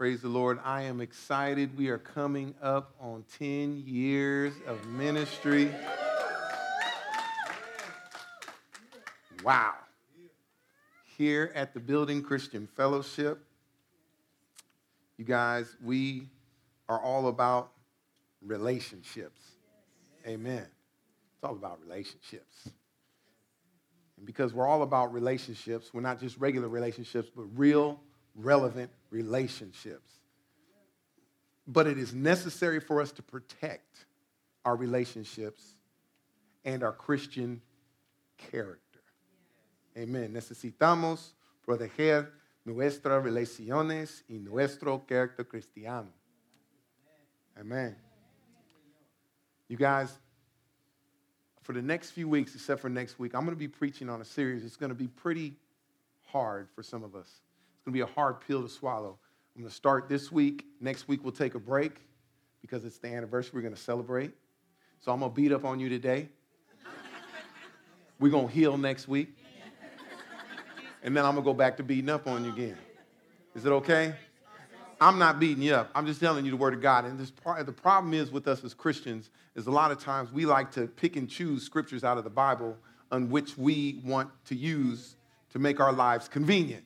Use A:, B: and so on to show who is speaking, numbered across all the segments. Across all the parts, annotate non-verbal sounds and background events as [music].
A: Praise the Lord. I am excited. We are coming up on 10 years of ministry. Wow. Here at the Building Christian Fellowship, you guys, we are all about relationships. Amen. It's all about relationships. And because we're all about relationships, we're not just regular relationships, but real, relevant relationships. But it is necessary for us to protect our relationships and our Christian character. Amen. Necesitamos proteger nuestras relaciones y nuestro carácter cristiano. Amen. You guys, for the next few weeks, except for next week, I'm going to be preaching on a series. It's going to be pretty hard for some of us. It's going to be a hard pill to swallow. I'm going to start this week. Next week, we'll take a break because it's the anniversary we're going to celebrate. So I'm going to beat up on you today. We're going to heal next week. And then I'm going to go back to beating up on you again. Is it okay? I'm not beating you up. I'm just telling you the word of God. And this part, the problem is with us as Christians is a lot of times we like to pick and choose scriptures out of the Bible on which we want to use to make our lives convenient.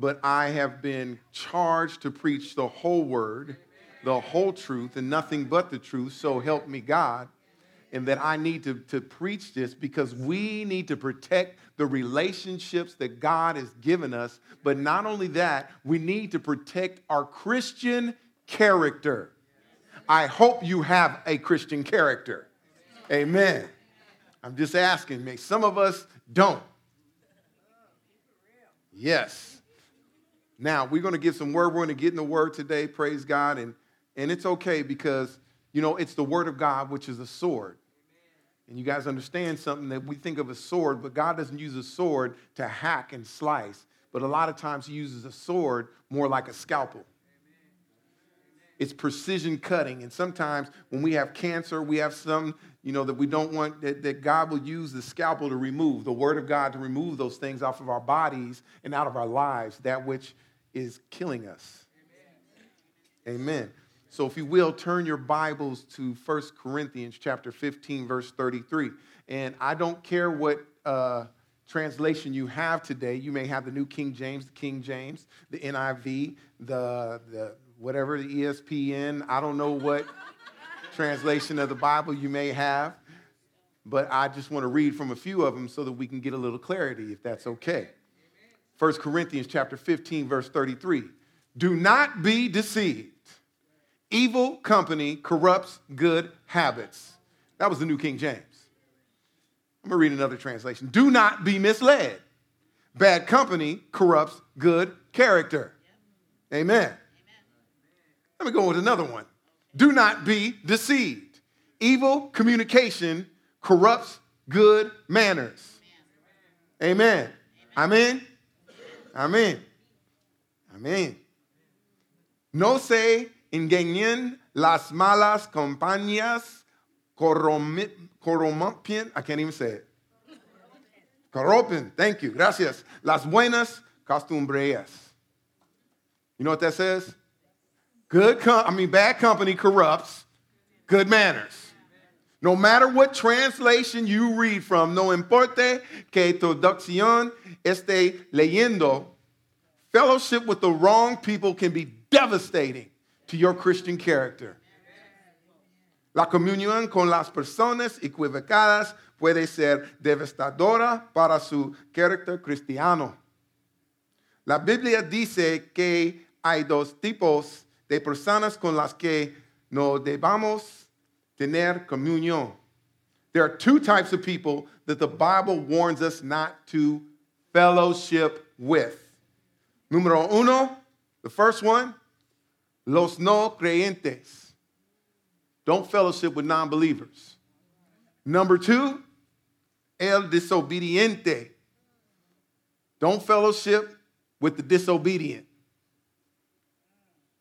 A: But I have been charged to preach the whole word, the whole truth, and nothing but the truth. So help me God. And that I need to, to preach this because we need to protect the relationships that God has given us. But not only that, we need to protect our Christian character. I hope you have a Christian character. Amen. I'm just asking. Some of us don't. Yes. Now, we're going to get some word. We're going to get in the word today. Praise God. And, and it's okay because, you know, it's the word of God, which is a sword. And you guys understand something that we think of a sword, but God doesn't use a sword to hack and slice. But a lot of times he uses a sword more like a scalpel. It's precision cutting. And sometimes when we have cancer, we have some, you know, that we don't want, that, that God will use the scalpel to remove, the word of God to remove those things off of our bodies and out of our lives, that which is killing us. Amen. Amen. So if you will, turn your Bibles to 1 Corinthians chapter 15, verse 33. And I don't care what uh, translation you have today. You may have the New King James, the King James, the NIV, the, the whatever, the ESPN. I don't know what [laughs] translation of the Bible you may have. But I just want to read from a few of them so that we can get a little clarity, if that's okay. 1 Corinthians chapter 15, verse 33. Do not be deceived. Evil company corrupts good habits. That was the New King James. I'm going to read another translation. Do not be misled. Bad company corrupts good character. Amen. Let me go with another one. Do not be deceived. Evil communication corrupts good manners. Amen. Amen. Amen. Amen. Amén. No se engañen las malas compañías, corrompen, I can't even say it. Corrompen, thank you, gracias. Las buenas costumbres. You know what that says? Good, com- I mean, bad company corrupts good manners. No matter what translation you read from, no importa que traducción esté leyendo, fellowship with the wrong people can be devastating to your Christian character. La comunión con las personas equivocadas puede ser devastadora para su carácter cristiano. La Biblia dice que hay dos tipos de personas con las que no debamos tener comunión. There are two types of people that the Bible warns us not to fellowship with. Número uno, The first one, los no creyentes. Don't fellowship with non believers. Number two, el disobediente. Don't fellowship with the disobedient.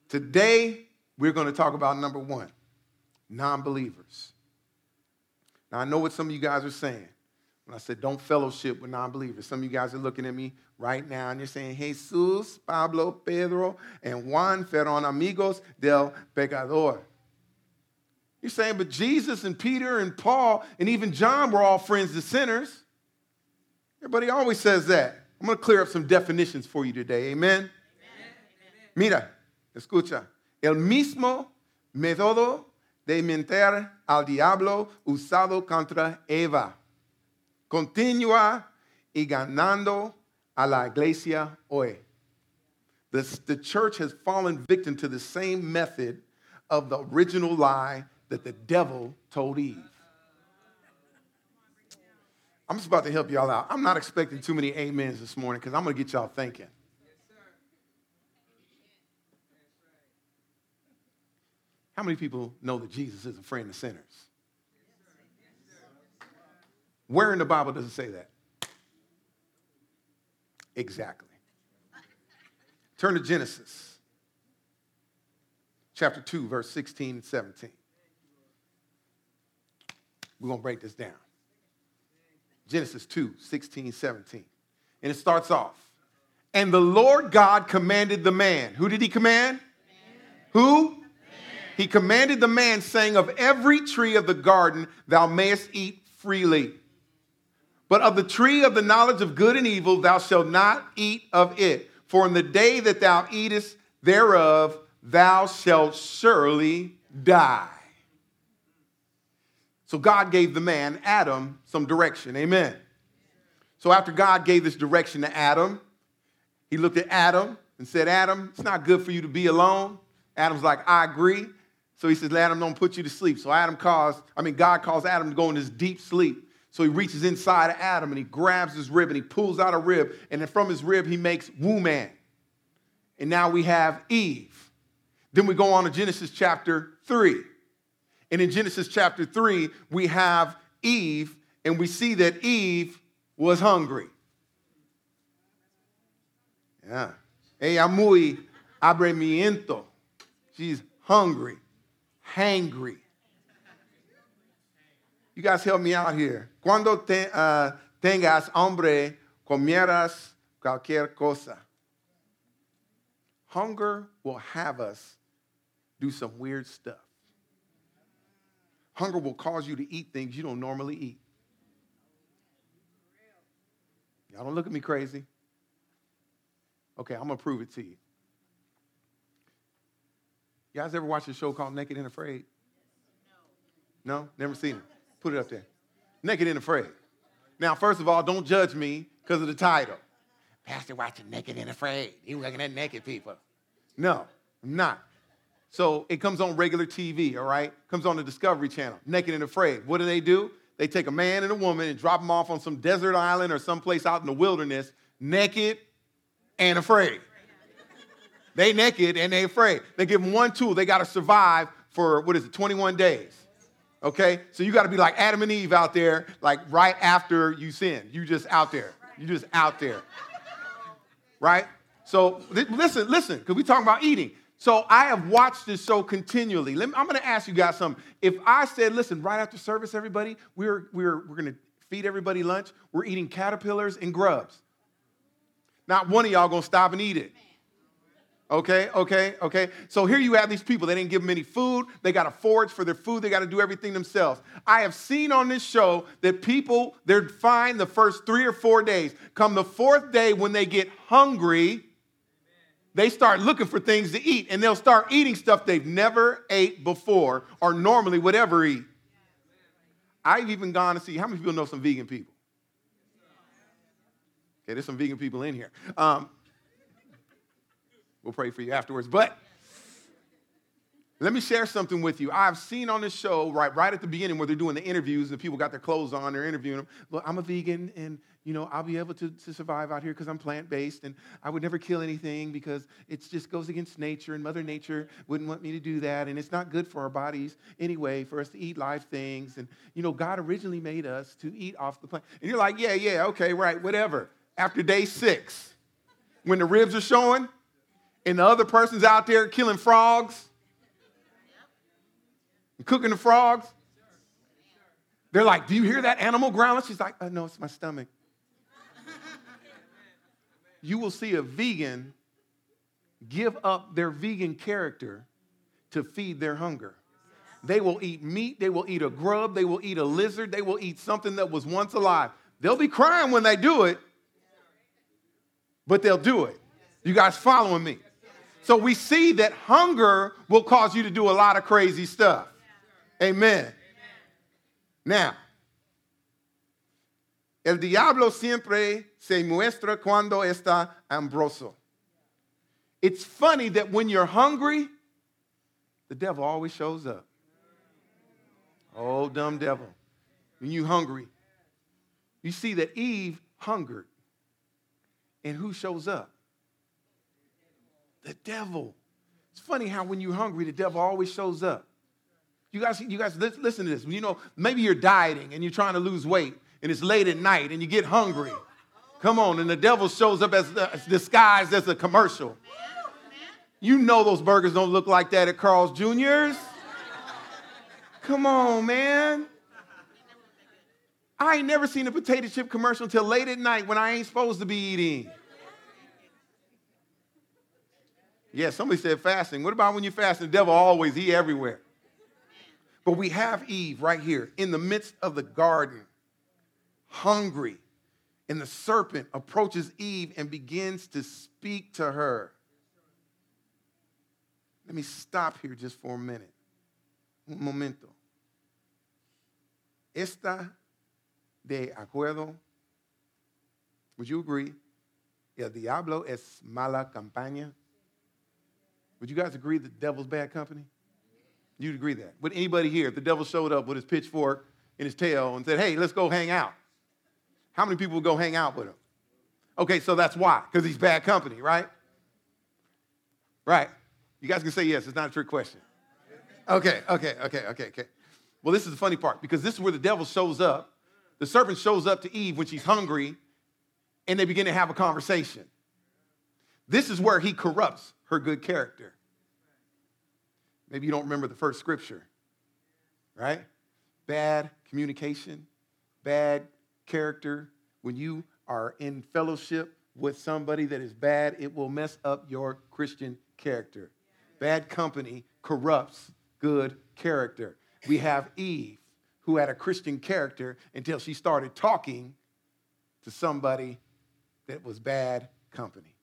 A: Today, we're going to talk about number one non believers. Now, I know what some of you guys are saying when I said don't fellowship with non believers. Some of you guys are looking at me right now and you're saying, Jesus, Pablo, Pedro, and Juan fueron amigos del pecador. You're saying, but Jesus and Peter and Paul and even John were all friends of sinners. Everybody always says that. I'm going to clear up some definitions for you today. Amen? Amen. Mira, escucha. El mismo método de mentir al diablo usado contra Eva. Continúa y ganando a la iglesia hoy. The, the church has fallen victim to the same method of the original lie that the devil told Eve. I'm just about to help y'all out. I'm not expecting too many amens this morning because I'm going to get y'all thinking. How many people know that Jesus is a friend of sinners? Where in the Bible does it say that? Exactly. Turn to Genesis chapter 2, verse 16 and 17. We're going to break this down. Genesis 2, 16, 17. And it starts off. And the Lord God commanded the man. Who did he command? Man. Who? He commanded the man, saying, Of every tree of the garden thou mayest eat freely. But of the tree of the knowledge of good and evil thou shalt not eat of it. For in the day that thou eatest thereof, thou shalt surely die. So God gave the man, Adam, some direction. Amen. So after God gave this direction to Adam, he looked at Adam and said, Adam, it's not good for you to be alone. Adam's like, I agree. So he says, Adam, don't put you to sleep. So Adam calls, I mean, God calls Adam to go in this deep sleep. So he reaches inside of Adam and he grabs his rib and he pulls out a rib. And then from his rib, he makes woman. And now we have Eve. Then we go on to Genesis chapter 3. And in Genesis chapter 3, we have Eve, and we see that Eve was hungry. Yeah. Ella muy abremiento. She's hungry, hangry. You guys help me out here. Cuando te, uh, tengas hambre, comieras cualquier cosa. Hunger will have us do some weird stuff. Hunger will cause you to eat things you don't normally eat. Y'all don't look at me crazy. Okay, I'm gonna prove it to you. You guys ever watch a show called Naked and Afraid? No. Never seen it. Put it up there. Naked and Afraid. Now, first of all, don't judge me because of the title. Pastor watching Naked and Afraid. He looking at naked people. No, I'm not. So it comes on regular TV, all right? Comes on the Discovery Channel, Naked and Afraid. What do they do? They take a man and a woman and drop them off on some desert island or someplace out in the wilderness, naked and afraid. They naked and they afraid. They give them one tool. They got to survive for what is it, 21 days. Okay? So you got to be like Adam and Eve out there, like right after you sin. You just out there. You just out there. Right? So listen, listen, because we talking about eating. So I have watched this show continually. Me, I'm going to ask you guys something. If I said, listen, right after service, everybody, we're, we're, we're going to feed everybody lunch. We're eating caterpillars and grubs. Not one of y'all going to stop and eat it. Okay, okay, okay. So here you have these people. They didn't give them any food. They got to forage for their food. They got to do everything themselves. I have seen on this show that people, they're fine the first three or four days. Come the fourth day when they get hungry, they start looking for things to eat and they'll start eating stuff they've never ate before or normally would ever eat. I've even gone to see how many people know some vegan people? Okay, there's some vegan people in here. Um, we'll pray for you afterwards. But Let me share something with you. I've seen on this show right, right at the beginning where they're doing the interviews and the people got their clothes on, they're interviewing them. Look, I'm a vegan and you know I'll be able to, to survive out here because I'm plant-based and I would never kill anything because it just goes against nature and Mother Nature wouldn't want me to do that and it's not good for our bodies anyway for us to eat live things and you know God originally made us to eat off the plant. And you're like, yeah, yeah, okay, right, whatever. After day six, when the ribs are showing and the other person's out there killing frogs and cooking the frogs. They're like, Do you hear that animal growling? She's like, oh, No, it's my stomach. you will see a vegan give up their vegan character to feed their hunger. They will eat meat, they will eat a grub, they will eat a lizard, they will eat something that was once alive. They'll be crying when they do it, but they'll do it. You guys following me? So we see that hunger will cause you to do a lot of crazy stuff. Amen. Now, el diablo siempre se muestra cuando está hambroso. It's funny that when you're hungry, the devil always shows up. Oh, dumb devil. When you're hungry, you see that Eve hungered. And who shows up? The devil. It's funny how when you're hungry, the devil always shows up. You guys, you guys, listen to this. You know, maybe you're dieting and you're trying to lose weight, and it's late at night and you get hungry. Come on, and the devil shows up as, as disguised as a commercial. You know those burgers don't look like that at Carl's Jr.'s. Come on, man. I ain't never seen a potato chip commercial until late at night when I ain't supposed to be eating. Yeah, somebody said fasting. What about when you fast? The devil always, he everywhere. But we have Eve right here in the midst of the garden, hungry. And the serpent approaches Eve and begins to speak to her. Let me stop here just for a minute. Un momento. Esta de acuerdo. Would you agree? El diablo es mala campaña. Would you guys agree that the devil's bad company? You'd agree that. Would anybody here, if the devil showed up with his pitchfork in his tail and said, hey, let's go hang out? How many people would go hang out with him? Okay, so that's why, because he's bad company, right? Right. You guys can say yes, it's not a trick question. Okay, okay, okay, okay, okay. Well, this is the funny part because this is where the devil shows up. The serpent shows up to Eve when she's hungry, and they begin to have a conversation. This is where he corrupts her good character. Maybe you don't remember the first scripture, right? Bad communication, bad character. When you are in fellowship with somebody that is bad, it will mess up your Christian character. Bad company corrupts good character. We have Eve, who had a Christian character until she started talking to somebody that was bad company.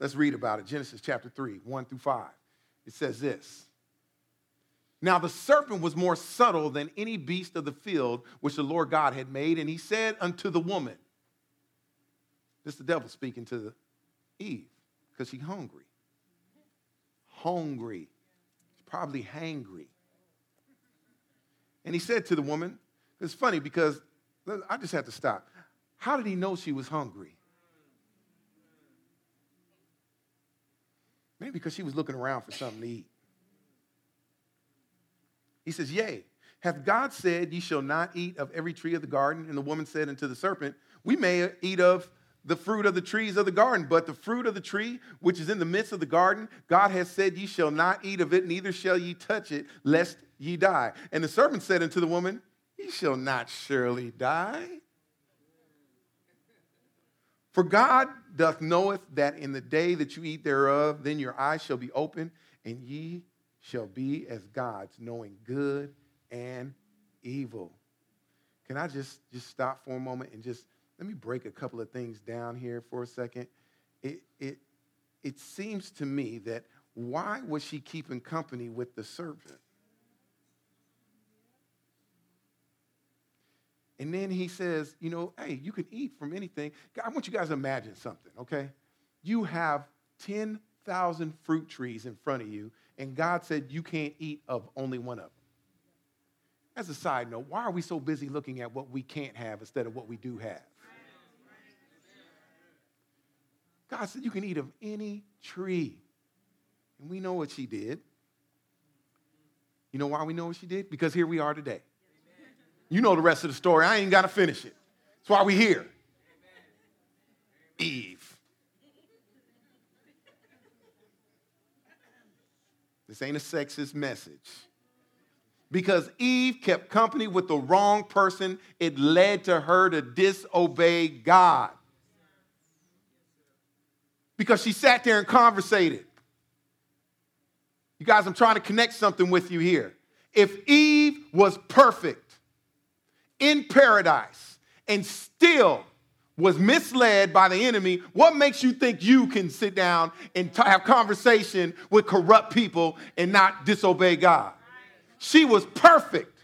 A: Let's read about it. Genesis chapter 3, 1 through 5. It says this Now the serpent was more subtle than any beast of the field which the Lord God had made, and he said unto the woman, This is the devil speaking to Eve, because she's hungry. Hungry. She's probably hangry. And he said to the woman, it's funny because I just had to stop. How did he know she was hungry? Maybe because she was looking around for something to eat. He says, Yea, hath God said, Ye shall not eat of every tree of the garden? And the woman said unto the serpent, We may eat of the fruit of the trees of the garden, but the fruit of the tree which is in the midst of the garden, God has said, Ye shall not eat of it, neither shall ye touch it, lest ye die. And the serpent said unto the woman, Ye shall not surely die. For God doth knoweth that in the day that you eat thereof, then your eyes shall be open, and ye shall be as gods, knowing good and evil. Can I just, just stop for a moment and just let me break a couple of things down here for a second? It, it, it seems to me that why was she keeping company with the serpent? And then he says, you know, hey, you can eat from anything. I want you guys to imagine something, okay? You have 10 2,000 fruit trees in front of you, and God said you can't eat of only one of them. As a side note, why are we so busy looking at what we can't have instead of what we do have? God said you can eat of any tree. And we know what she did. You know why we know what she did? Because here we are today. You know the rest of the story. I ain't got to finish it. That's why we here. Eve. This ain't a sexist message. Because Eve kept company with the wrong person, it led to her to disobey God. Because she sat there and conversated. You guys, I'm trying to connect something with you here. If Eve was perfect in paradise and still was misled by the enemy, what makes you think you can sit down and t- have conversation with corrupt people and not disobey God? She was perfect.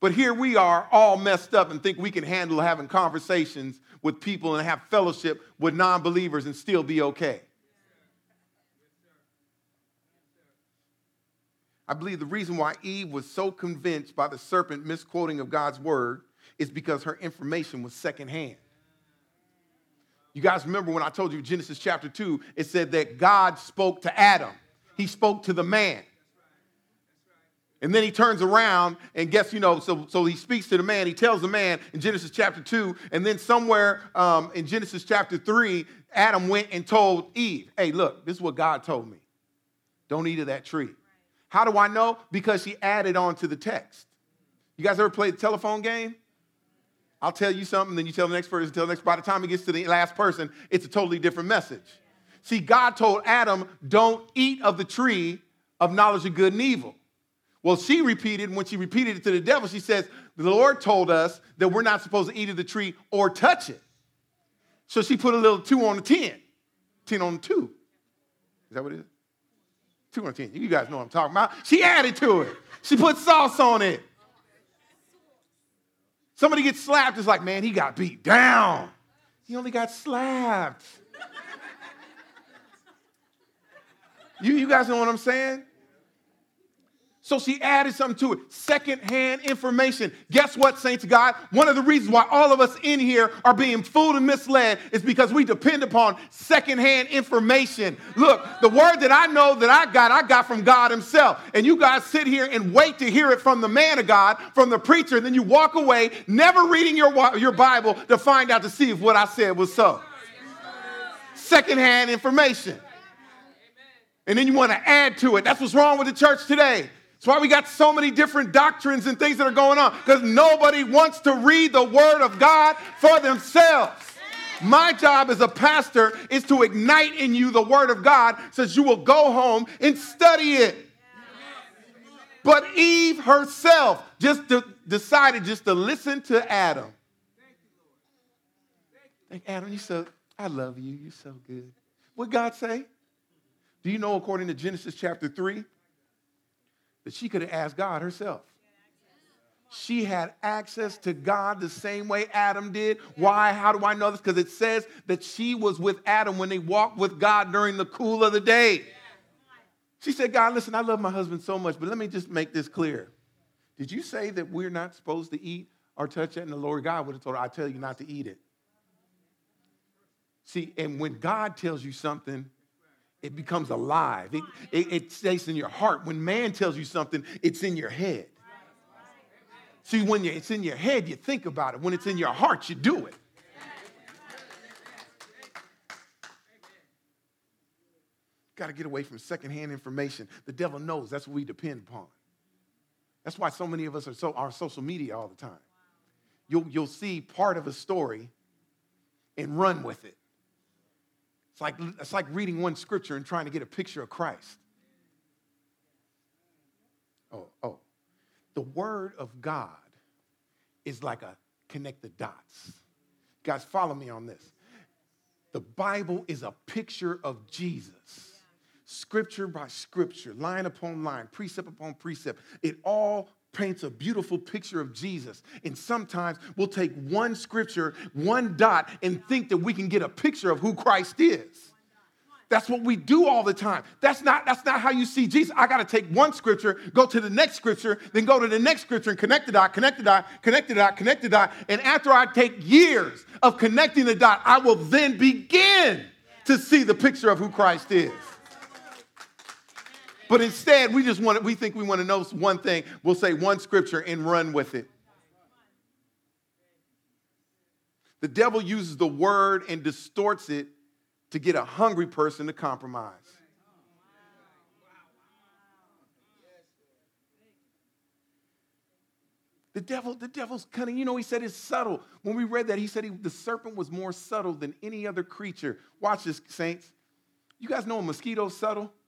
A: But here we are all messed up and think we can handle having conversations with people and have fellowship with non believers and still be okay. I believe the reason why Eve was so convinced by the serpent misquoting of God's word is because her information was secondhand. You guys remember when I told you Genesis chapter 2, it said that God spoke to Adam, he spoke to the man. And then he turns around and guess, you know, so, so he speaks to the man. He tells the man in Genesis chapter 2. And then somewhere um, in Genesis chapter 3, Adam went and told Eve, hey, look, this is what God told me. Don't eat of that tree. How do I know? Because she added on to the text. You guys ever played the telephone game? I'll tell you something, then you tell the next person, tell the next. By the time it gets to the last person, it's a totally different message. See, God told Adam, don't eat of the tree of knowledge of good and evil. Well, she repeated, when she repeated it to the devil, she says, The Lord told us that we're not supposed to eat of the tree or touch it. So she put a little two on the 10, 10 on the two. Is that what it is? Two on 10. You guys know what I'm talking about. She added to it, she put sauce on it. Somebody gets slapped, it's like, man, he got beat down. He only got slapped. you, you guys know what I'm saying? So she added something to it. Secondhand information. Guess what, saints of God? One of the reasons why all of us in here are being fooled and misled is because we depend upon secondhand information. Look, the word that I know that I got, I got from God Himself. And you guys sit here and wait to hear it from the man of God, from the preacher, and then you walk away, never reading your, your Bible to find out to see if what I said was so. Secondhand information. And then you want to add to it. That's what's wrong with the church today. That's why we got so many different doctrines and things that are going on because nobody wants to read the Word of God for themselves. My job as a pastor is to ignite in you the Word of God so that you will go home and study it. But Eve herself just de- decided just to listen to Adam. Thank you, Lord. Thank you. Adam, you so, I love you. You're so good. What God say? Do you know according to Genesis chapter 3? That she could have asked God herself. She had access to God the same way Adam did. Why? How do I know this? Because it says that she was with Adam when they walked with God during the cool of the day. She said, God, listen, I love my husband so much, but let me just make this clear. Did you say that we're not supposed to eat or touch it? And the Lord God would have told her, I tell you not to eat it. See, and when God tells you something, it becomes alive. It, it, it, stays in your heart. When man tells you something, it's in your head. See, when it's in your head, you think about it. When it's in your heart, you do it. Got to get away from secondhand information. The devil knows that's what we depend upon. That's why so many of us are so on social media all the time. You'll, you'll see part of a story and run with it. It's like, it's like reading one scripture and trying to get a picture of Christ. Oh, oh. The Word of God is like a connect the dots. Guys, follow me on this. The Bible is a picture of Jesus. Scripture by scripture, line upon line, precept upon precept. It all paints a beautiful picture of Jesus. And sometimes we'll take one scripture, one dot, and think that we can get a picture of who Christ is. That's what we do all the time. That's not, that's not how you see Jesus. I got to take one scripture, go to the next scripture, then go to the next scripture and connect the dot, connect the dot, connect the dot, connect the dot. And after I take years of connecting the dot, I will then begin to see the picture of who Christ is. But instead, we just want to, we think we want to know one thing. We'll say one scripture and run with it. The devil uses the word and distorts it to get a hungry person to compromise. The devil, the devil's cunning. You know, he said it's subtle. When we read that, he said he, the serpent was more subtle than any other creature. Watch this, saints. You guys know a mosquito's subtle? Subtle.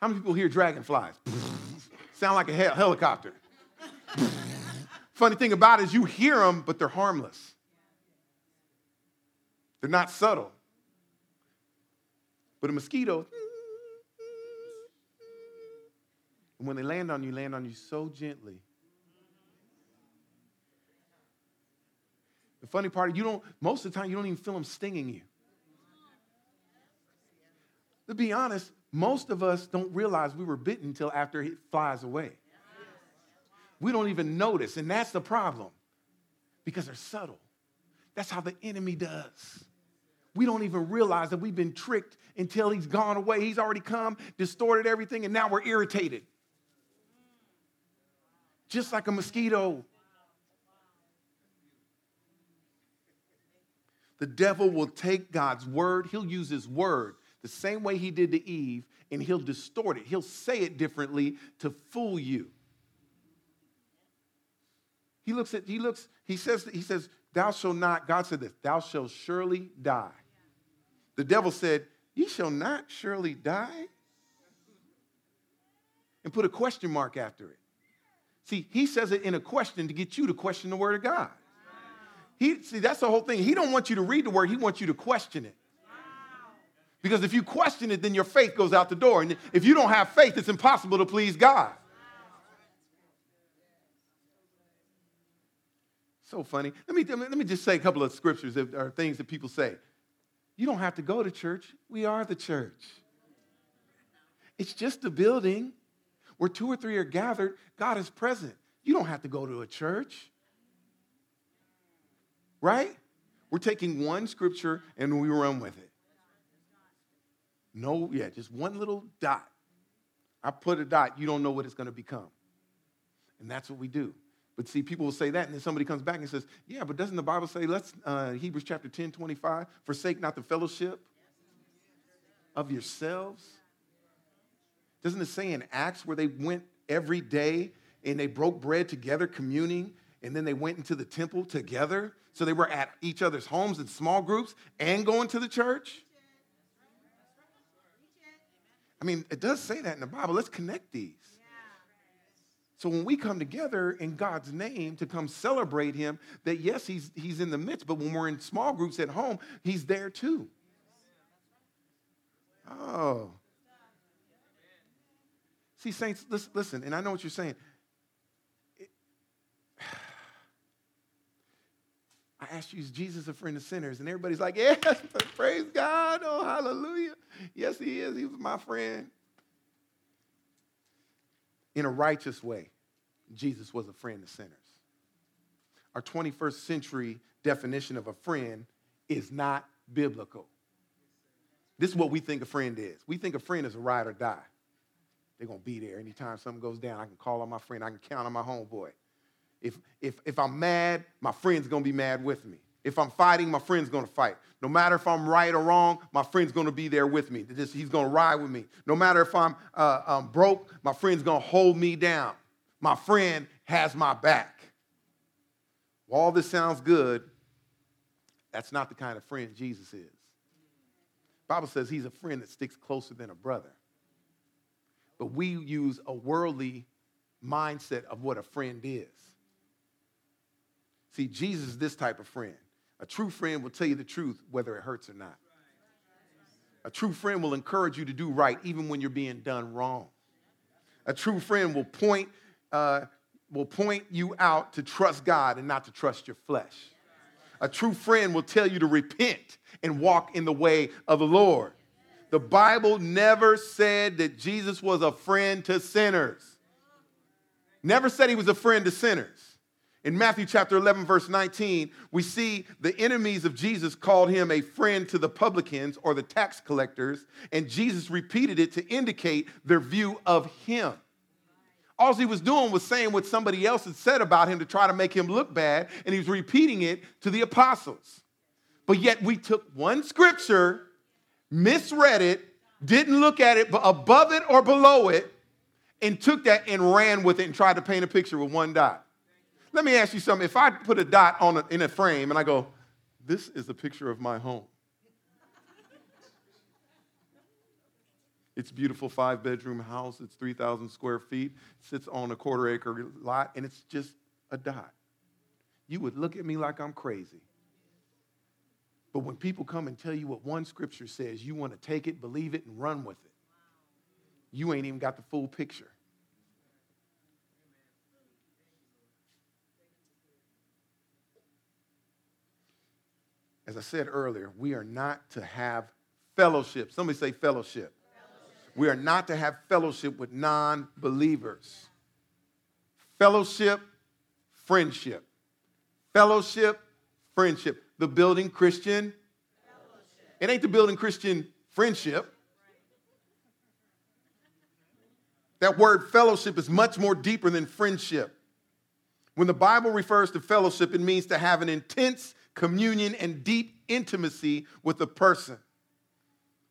A: How many people hear dragonflies? Sound like a hel- helicopter. Funny thing about it is you hear them, but they're harmless. They're not subtle. But a mosquito, and when they land on you, land on you so gently. The funny part, is you don't, most of the time, you don't even feel them stinging you. To be honest, most of us don't realize we were bitten until after it flies away we don't even notice. And that's the problem because they're subtle. That's how the enemy does. We don't even realize that we've been tricked until he's gone away. He's already come, distorted everything, and now we're irritated. Just like a mosquito. The devil will take God's word, he'll use his word the same way he did to Eve, and he'll distort it. He'll say it differently to fool you. He looks at, he looks, he says, he says, thou shalt not, God said this, thou shalt surely die. The devil said, ye shall not surely die. And put a question mark after it. See, he says it in a question to get you to question the word of God. He, see, that's the whole thing. He don't want you to read the word, he wants you to question it. Because if you question it, then your faith goes out the door. And if you don't have faith, it's impossible to please God. So funny. Let me, let me just say a couple of scriptures that are things that people say. You don't have to go to church. We are the church. It's just a building where two or three are gathered. God is present. You don't have to go to a church. Right? We're taking one scripture and we run with it. No, yeah, just one little dot. I put a dot, you don't know what it's going to become. And that's what we do. But see, people will say that, and then somebody comes back and says, Yeah, but doesn't the Bible say, let's, uh, Hebrews chapter 10, 25, forsake not the fellowship of yourselves? Doesn't it say in Acts where they went every day and they broke bread together, communing, and then they went into the temple together? So they were at each other's homes in small groups and going to the church? I mean, it does say that in the Bible. Let's connect these. So when we come together in God's name to come celebrate him, that yes, he's, he's in the midst, but when we're in small groups at home, he's there too. Oh. See, saints, listen, and I know what you're saying. [sighs] I asked you, is Jesus a friend of sinners? And everybody's like, [laughs] yes, praise God. Oh, hallelujah. Yes, he is. He was my friend in a righteous way, Jesus was a friend of sinners. Our 21st century definition of a friend is not biblical. This is what we think a friend is. We think a friend is a ride or die. They're going to be there. Anytime something goes down, I can call on my friend. I can count on my homeboy. If, if, if I'm mad, my friend's going to be mad with me. If I'm fighting, my friend's gonna fight. No matter if I'm right or wrong, my friend's gonna be there with me. He's gonna ride with me. No matter if I'm, uh, I'm broke, my friend's gonna hold me down. My friend has my back. All this sounds good. That's not the kind of friend Jesus is. Bible says he's a friend that sticks closer than a brother. But we use a worldly mindset of what a friend is. See, Jesus is this type of friend. A true friend will tell you the truth, whether it hurts or not. A true friend will encourage you to do right, even when you're being done wrong. A true friend will point uh, will point you out to trust God and not to trust your flesh. A true friend will tell you to repent and walk in the way of the Lord. The Bible never said that Jesus was a friend to sinners. Never said he was a friend to sinners. In Matthew chapter 11, verse 19, we see the enemies of Jesus called him a friend to the publicans or the tax collectors, and Jesus repeated it to indicate their view of him. All he was doing was saying what somebody else had said about him to try to make him look bad, and he was repeating it to the apostles. But yet we took one scripture, misread it, didn't look at it but above it or below it, and took that and ran with it and tried to paint a picture with one dot. Let me ask you something. If I put a dot on a, in a frame and I go, this is a picture of my home. It's beautiful five bedroom house. It's 3,000 square feet. It Sits on a quarter acre lot, and it's just a dot. You would look at me like I'm crazy. But when people come and tell you what one scripture says, you want to take it, believe it, and run with it. You ain't even got the full picture. As I said earlier, we are not to have fellowship. Somebody say fellowship. We are not to have fellowship with non believers. Fellowship, friendship. Fellowship, friendship. The building Christian. Fellowship. It ain't the building Christian friendship. That word fellowship is much more deeper than friendship. When the Bible refers to fellowship, it means to have an intense communion and deep intimacy with a person.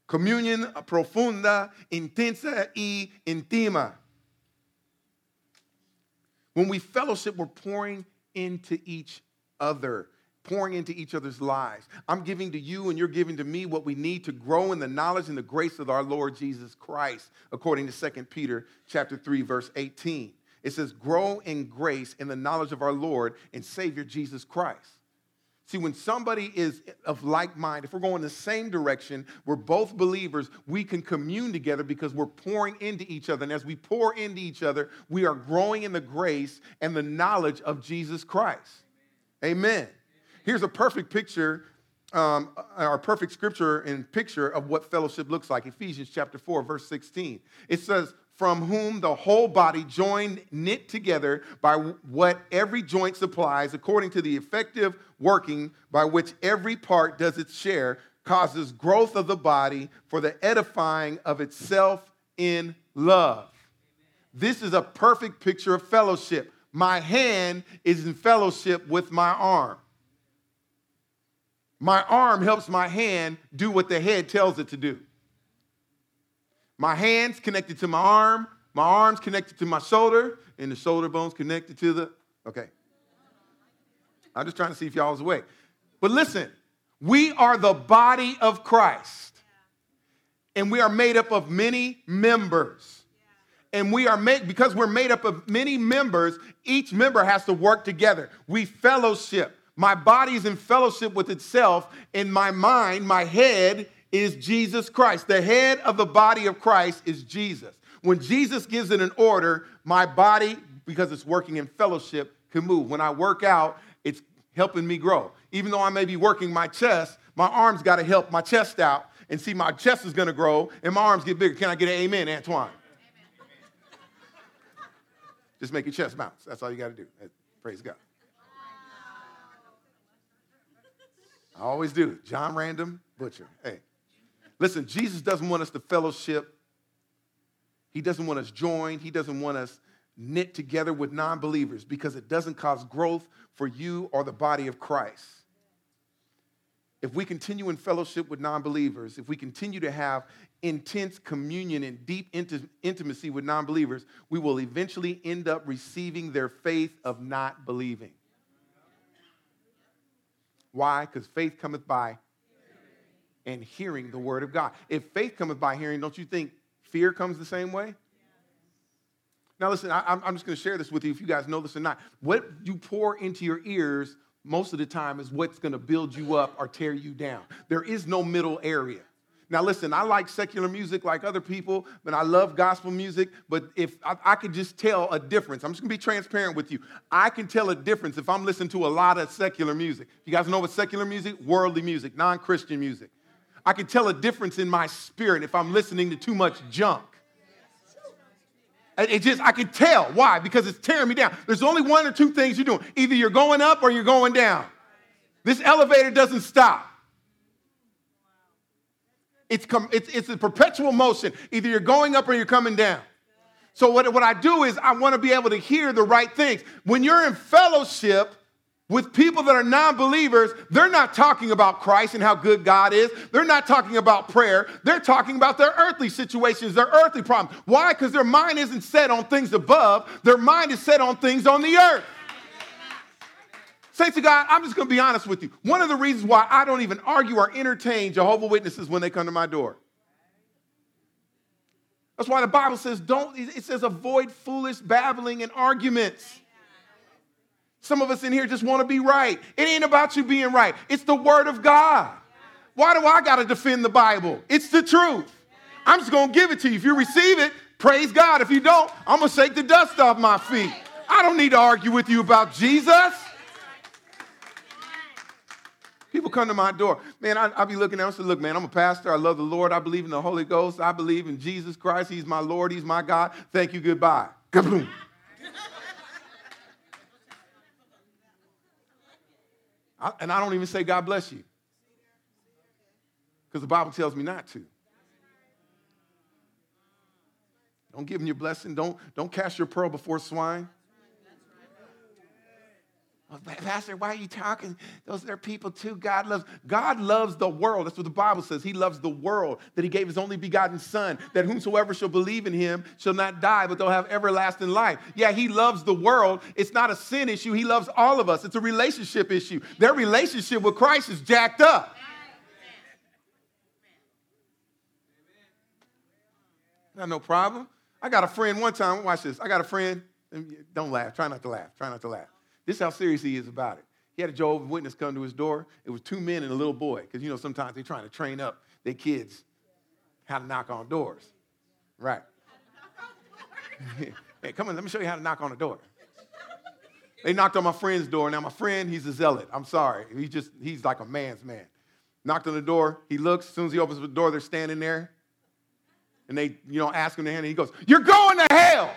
A: Communion profunda, intensa y intima. When we fellowship, we're pouring into each other, pouring into each other's lives. I'm giving to you and you're giving to me what we need to grow in the knowledge and the grace of our Lord Jesus Christ, according to 2 Peter chapter 3 verse 18. It says, "Grow in grace in the knowledge of our Lord and Savior Jesus Christ." See, when somebody is of like mind, if we're going the same direction, we're both believers, we can commune together because we're pouring into each other. And as we pour into each other, we are growing in the grace and the knowledge of Jesus Christ. Amen. Here's a perfect picture, um, our perfect scripture and picture of what fellowship looks like. Ephesians chapter 4, verse 16. It says, from whom the whole body joined knit together by what every joint supplies according to the effective working by which every part does its share causes growth of the body for the edifying of itself in love. This is a perfect picture of fellowship. My hand is in fellowship with my arm. My arm helps my hand do what the head tells it to do my hands connected to my arm, my arms connected to my shoulder, and the shoulder bones connected to the. Okay. I'm just trying to see if y'all was awake. But listen, we are the body of Christ. And we are made up of many members. And we are made, because we're made up of many members, each member has to work together. We fellowship. My body is in fellowship with itself, and my mind, my head, is Jesus Christ. The head of the body of Christ is Jesus. When Jesus gives it an order, my body, because it's working in fellowship, can move. When I work out, it's helping me grow. Even though I may be working my chest, my arms got to help my chest out. And see, my chest is going to grow and my arms get bigger. Can I get an amen, Antoine? Just make your chest bounce. That's all you got to do. Praise God. I always do. John Random Butcher. Hey. Listen, Jesus doesn't want us to fellowship. He doesn't want us joined. He doesn't want us knit together with non believers because it doesn't cause growth for you or the body of Christ. If we continue in fellowship with non believers, if we continue to have intense communion and deep int- intimacy with non believers, we will eventually end up receiving their faith of not believing. Why? Because faith cometh by and hearing the word of God. If faith cometh by hearing, don't you think fear comes the same way? Now, listen, I, am just going to share this with you if you guys know this or not. What you pour into your ears most of the time is what's going to build you up or tear you down. There is no middle area. Now, listen, I like secular music like other people, but I love gospel music. But if I, I could just tell a difference, I'm just gonna be transparent with you. I can tell a difference if I'm listening to a lot of secular music. You guys know what secular music? Worldly music, non Christian music. I can tell a difference in my spirit if I'm listening to too much junk. It just, I can tell. Why? Because it's tearing me down. There's only one or two things you're doing. Either you're going up or you're going down. This elevator doesn't stop. It's, com- it's, it's a perpetual motion. Either you're going up or you're coming down. So, what, what I do is I want to be able to hear the right things. When you're in fellowship with people that are non believers, they're not talking about Christ and how good God is. They're not talking about prayer. They're talking about their earthly situations, their earthly problems. Why? Because their mind isn't set on things above, their mind is set on things on the earth. Say to God, I'm just going to be honest with you. One of the reasons why I don't even argue or entertain Jehovah Witnesses when they come to my door. That's why the Bible says, don't, it says, avoid foolish babbling and arguments. Some of us in here just want to be right. It ain't about you being right, it's the Word of God. Why do I got to defend the Bible? It's the truth. I'm just going to give it to you. If you receive it, praise God. If you don't, I'm going to shake the dust off my feet. I don't need to argue with you about Jesus. People come to my door. Man, I, I be looking at them and say, look, man, I'm a pastor. I love the Lord. I believe in the Holy Ghost. I believe in Jesus Christ. He's my Lord. He's my God. Thank you. Goodbye. Kaboom. I, and I don't even say God bless you. Because the Bible tells me not to. Don't give them your blessing. Don't, don't cast your pearl before swine. Uh, well, Pastor, why are you talking? Those are people too. God loves. God loves the world. That's what the Bible says. He loves the world. That He gave His only begotten Son. That whomsoever shall believe in Him shall not die, but they'll have everlasting life. Yeah, He loves the world. It's not a sin issue. He loves all of us. It's a relationship issue. Their relationship with Christ is jacked up. Not no problem. I got a friend one time. Watch this. I got a friend. Don't laugh. Try not to laugh. Try not to laugh. This is how serious he is about it. He had a Jehovah's Witness come to his door. It was two men and a little boy, because you know sometimes they're trying to train up their kids how to knock on doors. Right. [laughs] hey, come on, let me show you how to knock on a door. They knocked on my friend's door. Now my friend, he's a zealot. I'm sorry. He just he's like a man's man. Knocked on the door. He looks. As soon as he opens the door, they're standing there. And they, you know, ask him to hand. And he goes, "You're going to hell."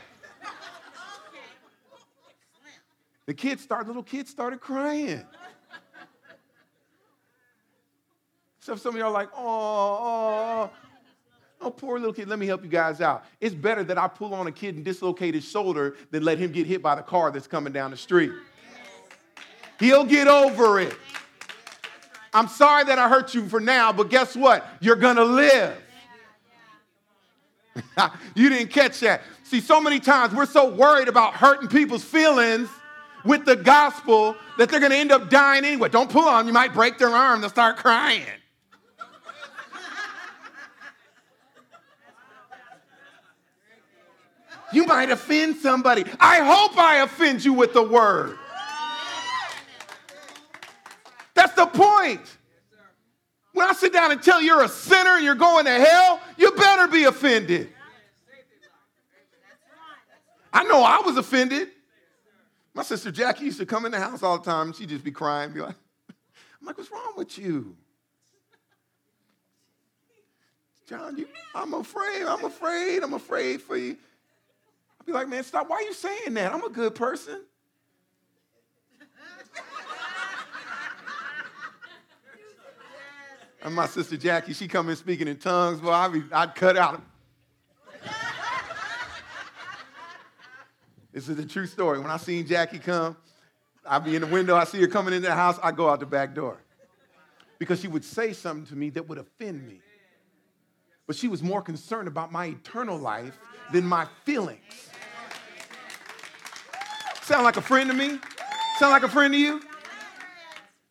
A: The kids start, little kids started crying. So some of y'all are like, oh, oh, oh, poor little kid. Let me help you guys out. It's better that I pull on a kid and dislocate his shoulder than let him get hit by the car that's coming down the street. He'll get over it. I'm sorry that I hurt you for now, but guess what? You're gonna live. [laughs] you didn't catch that. See, so many times we're so worried about hurting people's feelings with the gospel that they're going to end up dying anyway. Don't pull on them, you might break their arm, they'll start crying. You might offend somebody. I hope I offend you with the word. That's the point. When I sit down and tell you you're a sinner and you're going to hell, you better be offended. I know I was offended. My sister Jackie used to come in the house all the time and she'd just be crying, be like, [laughs] I'm like, what's wrong with you? John, you, I'm afraid, I'm afraid, I'm afraid for you. I'd be like, man, stop. Why are you saying that? I'm a good person. and my sister Jackie, she come in speaking in tongues, boy, I'd, be, I'd cut out This is a true story. When I seen Jackie come, I'd be in the window, I see her coming into the house, I go out the back door. Because she would say something to me that would offend me. But she was more concerned about my eternal life than my feelings. Sound like a friend to me? Sound like a friend to you?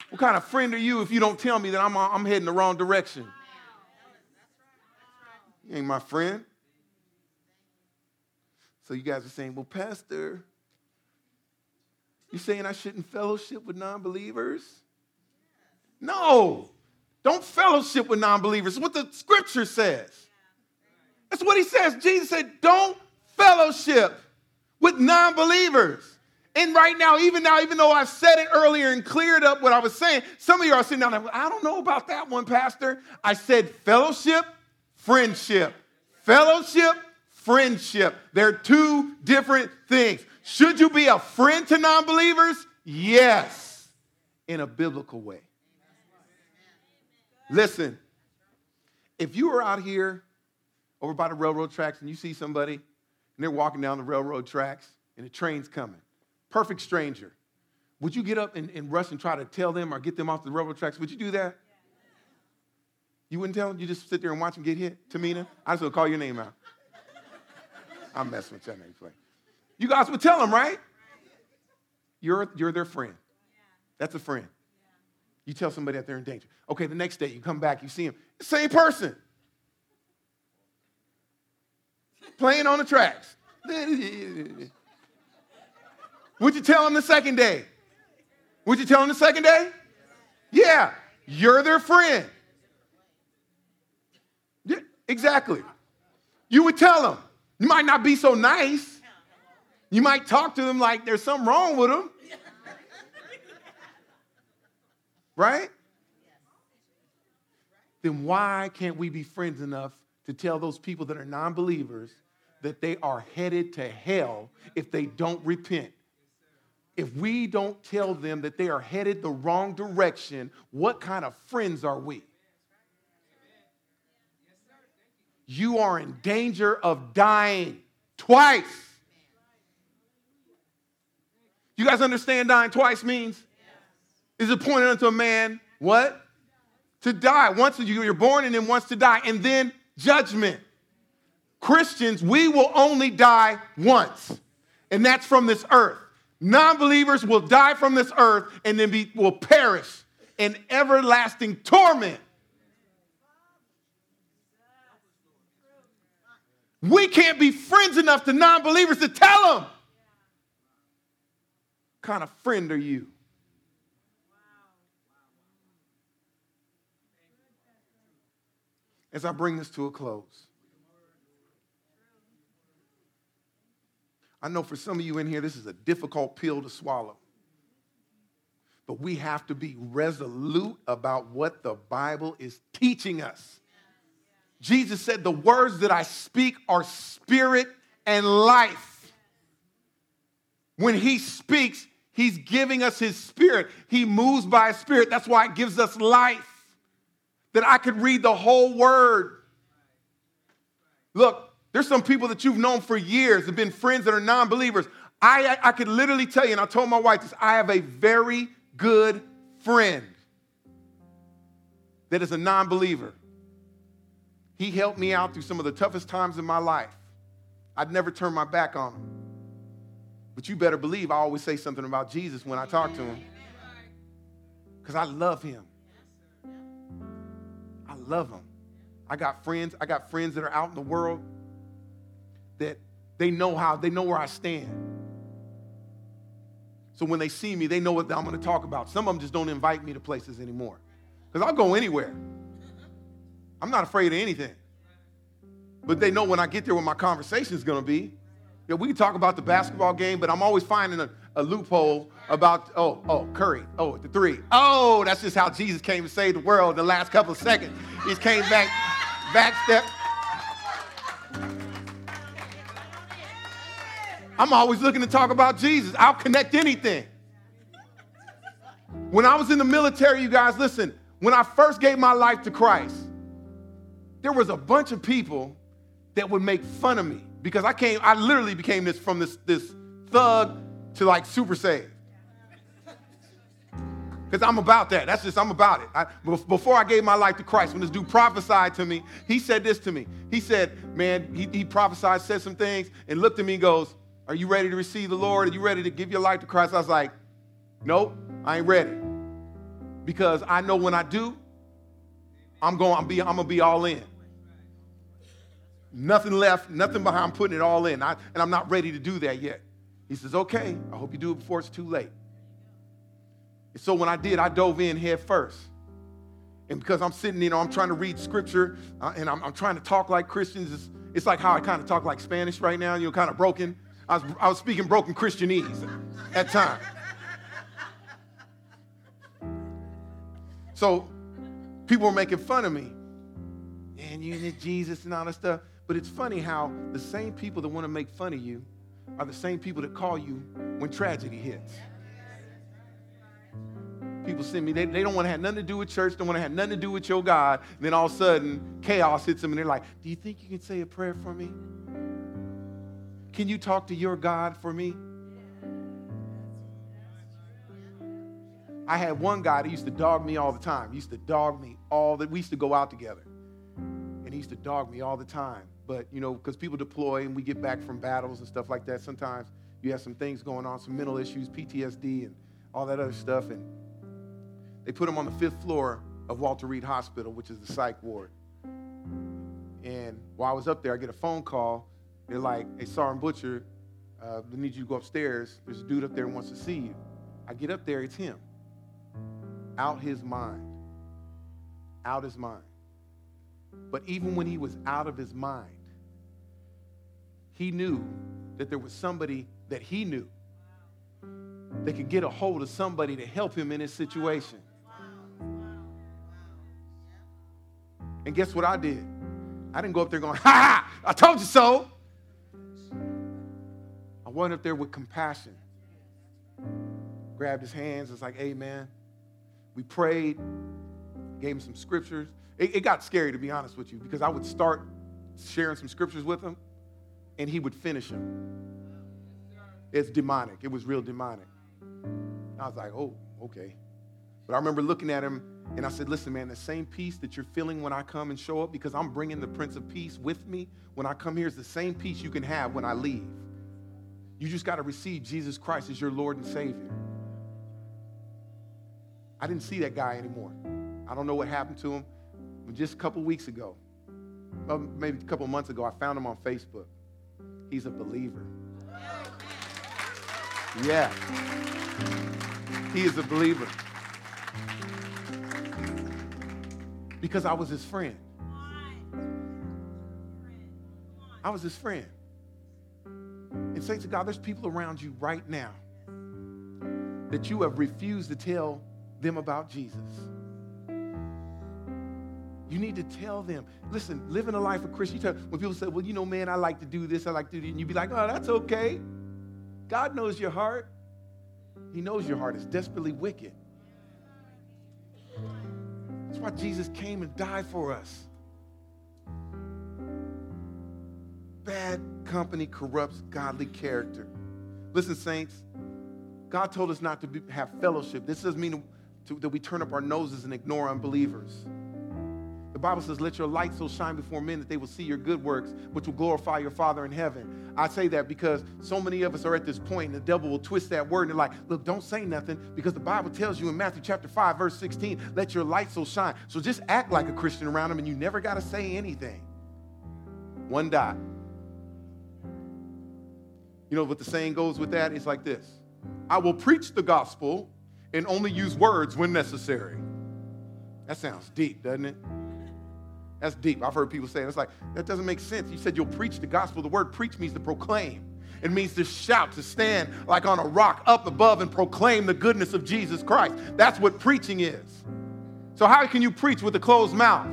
A: What kind of friend are you if you don't tell me that I'm, I'm heading the wrong direction? You ain't my friend. So you guys are saying, well, Pastor, you're saying I shouldn't fellowship with non believers? No. Don't fellowship with non believers. What the scripture says. That's what he says. Jesus said, don't fellowship with non believers. And right now, even now, even though I've said it earlier and cleared up what I was saying, some of you are sitting down there, I don't know about that one, Pastor. I said fellowship, friendship. Fellowship, friendship. They're two different things. Should you be a friend to non believers? Yes, in a biblical way. Listen, if you are out here over by the railroad tracks and you see somebody and they're walking down the railroad tracks and the train's coming, perfect stranger, would you get up and, and rush and try to tell them or get them off the railroad tracks? Would you do that? You wouldn't tell them? You just sit there and watch them get hit? Tamina? I just to call your name out. I'm messing with your name play. You guys would tell them, right? You're, you're their friend. That's a friend. You tell somebody that they're in danger. Okay, the next day you come back, you see them. Same person. Playing on the tracks. Would you tell them the second day? Would you tell them the second day? Yeah, you're their friend. Yeah, exactly. You would tell them. You might not be so nice. You might talk to them like there's something wrong with them. Right? Then why can't we be friends enough to tell those people that are non believers that they are headed to hell if they don't repent? If we don't tell them that they are headed the wrong direction, what kind of friends are we? You are in danger of dying twice. You guys understand dying twice means? Is appointed unto a man what? To die. Once you're born and then once to die, and then judgment. Christians, we will only die once, and that's from this earth. Non believers will die from this earth and then be, will perish in everlasting torment. We can't be friends enough to non believers to tell them. What kind of friend are you? As I bring this to a close, I know for some of you in here, this is a difficult pill to swallow. But we have to be resolute about what the Bible is teaching us. Jesus said, The words that I speak are spirit and life. When he speaks, he's giving us his spirit. He moves by his spirit. That's why it gives us life. That I could read the whole word. Look, there's some people that you've known for years, have been friends that are non believers. I, I, I could literally tell you, and I told my wife this I have a very good friend that is a non believer. He helped me out through some of the toughest times in my life. I'd never turn my back on him. But you better believe I always say something about Jesus when I talk to him. Because I love him. I love him. I got friends, I got friends that are out in the world that they know how, they know where I stand. So when they see me, they know what I'm going to talk about. Some of them just don't invite me to places anymore because I'll go anywhere. I'm not afraid of anything. But they know when I get there what my conversation is going to be. Yeah, we can talk about the basketball game, but I'm always finding a, a loophole about, oh, oh, Curry, oh, the three. Oh, that's just how Jesus came to save the world in the last couple of seconds. He came back, back step. I'm always looking to talk about Jesus. I'll connect anything. When I was in the military, you guys, listen, when I first gave my life to Christ, there was a bunch of people that would make fun of me because I came, I literally became this from this, this thug to like super saved. Because I'm about that. That's just, I'm about it. I, before I gave my life to Christ, when this dude prophesied to me, he said this to me. He said, man, he, he prophesied, said some things, and looked at me and goes, are you ready to receive the Lord? Are you ready to give your life to Christ? I was like, Nope, I ain't ready. Because I know when I do, I'm going, I'm, be, I'm gonna be all in. Nothing left, nothing behind, I'm putting it all in. I, and I'm not ready to do that yet. He says, okay, I hope you do it before it's too late. And so when I did, I dove in head first. And because I'm sitting, you know, I'm trying to read scripture uh, and I'm, I'm, trying to talk like Christians. It's, it's like how I kind of talk like Spanish right now, you know, kind of broken. I was, I was speaking broken Christianese at times. So people were making fun of me. And you need Jesus and all that stuff. But it's funny how the same people that want to make fun of you are the same people that call you when tragedy hits. People send me, they, they don't want to have nothing to do with church, don't want to have nothing to do with your God. And then all of a sudden, chaos hits them and they're like, Do you think you can say a prayer for me? Can you talk to your God for me? I had one guy that used to dog me all the time. He used to dog me all the we used to go out together. And he used to dog me all the time. But, you know, because people deploy and we get back from battles and stuff like that, sometimes you have some things going on, some mental issues, PTSD and all that other stuff. And they put him on the fifth floor of Walter Reed Hospital, which is the psych ward. And while I was up there, I get a phone call. They're like, hey, Sergeant Butcher, uh, we need you to go upstairs. There's a dude up there who wants to see you. I get up there, it's him out his mind. Out his mind. But even when he was out of his mind, he knew that there was somebody that he knew that could get a hold of somebody to help him in his situation. And guess what I did? I didn't go up there going, [laughs] ha ha, I told you so. I went up there with compassion, grabbed his hands, it's like, hey, we prayed, gave him some scriptures. It, it, got scary, to be honest with you, because I would start sharing some scriptures with him, and he would finish him. It's demonic. It was real demonic. I was like, oh, okay. But I remember looking at him, and I said, listen, man, the same peace that you're feeling when I come and show up, because I'm bringing the Prince of Peace with me when I come here, is the same peace you can have when I leave. You just got to receive Jesus Christ as your Lord and Savior. I didn't see that guy anymore. I don't know what happened to him. But just a couple weeks ago, maybe a couple months ago, I found him on Facebook. He's a believer. Yeah. He is a believer. Because I was his friend. I was his friend. And say to God, there's people around you right now that you have refused to tell them about Jesus. You need to tell them. Listen, living a life of Christian. Tell, when people say, well, you know, man, I like to do this, I like to do that, and you be like, oh, that's okay. God knows your heart. He knows your heart is desperately wicked. That's why Jesus came and died for us. Bad company corrupts godly character. Listen, saints, God told us not to be, have fellowship. This doesn't mean to, that we turn up our noses and ignore unbelievers. The Bible says, Let your light so shine before men that they will see your good works, which will glorify your Father in heaven. I say that because so many of us are at this point, and the devil will twist that word and they're like, Look, don't say nothing because the Bible tells you in Matthew chapter 5, verse 16, let your light so shine. So just act like a Christian around them and you never got to say anything. One dot. You know what the saying goes with that? It's like this I will preach the gospel and only use words when necessary. That sounds deep, doesn't it? That's deep. I've heard people say it's like, that doesn't make sense. You said you'll preach the gospel. The word preach means to proclaim. It means to shout, to stand like on a rock up above and proclaim the goodness of Jesus Christ. That's what preaching is. So, how can you preach with a closed mouth?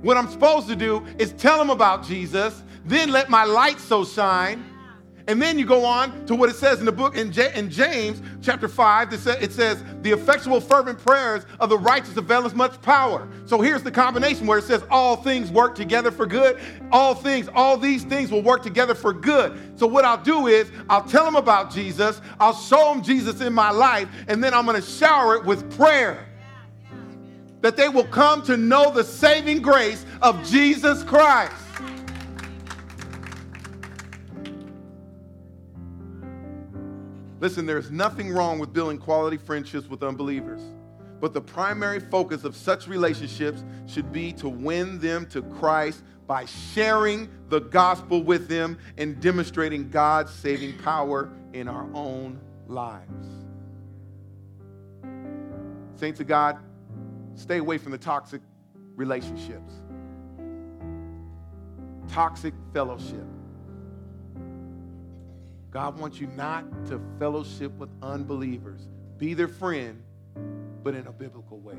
A: What I'm supposed to do is tell them about Jesus, then let my light so shine and then you go on to what it says in the book in, J- in James chapter 5. It says, The effectual, fervent prayers of the righteous avail us much power. So here's the combination where it says, All things work together for good. All things, all these things will work together for good. So what I'll do is, I'll tell them about Jesus, I'll show them Jesus in my life, and then I'm going to shower it with prayer. That they will come to know the saving grace of Jesus Christ. Listen, there's nothing wrong with building quality friendships with unbelievers. But the primary focus of such relationships should be to win them to Christ by sharing the gospel with them and demonstrating God's saving power in our own lives. Saints of God, Stay away from the toxic relationships, toxic fellowship. God wants you not to fellowship with unbelievers. Be their friend, but in a biblical way.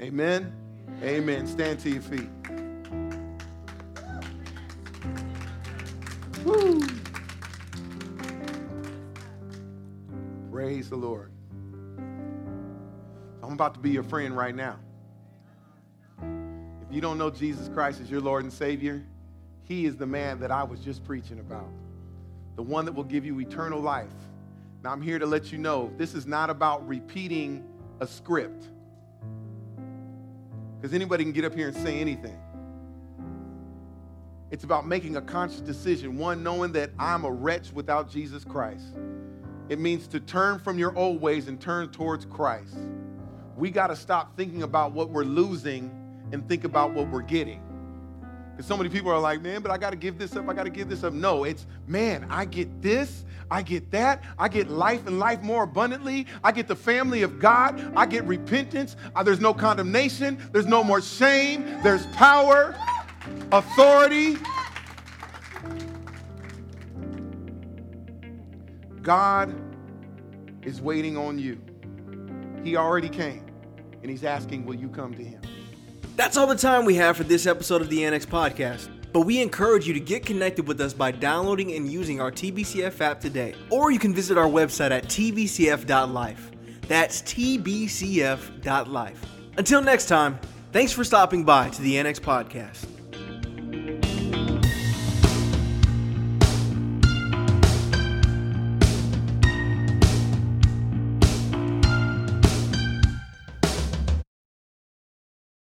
A: Amen. Amen. Stand to your feet. Woo. Praise the Lord. I'm about to be your friend right now. If you don't know Jesus Christ as your Lord and Savior, He is the man that I was just preaching about, the one that will give you eternal life. Now, I'm here to let you know this is not about repeating a script, because anybody can get up here and say anything. It's about making a conscious decision, one, knowing that I'm a wretch without Jesus Christ. It means to turn from your old ways and turn towards Christ. We got to stop thinking about what we're losing and think about what we're getting. Because so many people are like, man, but I got to give this up. I got to give this up. No, it's, man, I get this. I get that. I get life and life more abundantly. I get the family of God. I get repentance. There's no condemnation. There's no more shame. There's power, authority. God is waiting on you. He already came, and He's asking, Will you come to Him?
B: That's all the time we have for this episode of the Annex Podcast. But we encourage you to get connected with us by downloading and using our TBCF app today. Or you can visit our website at tbcf.life. That's tbcf.life. Until next time, thanks for stopping by to the Annex Podcast.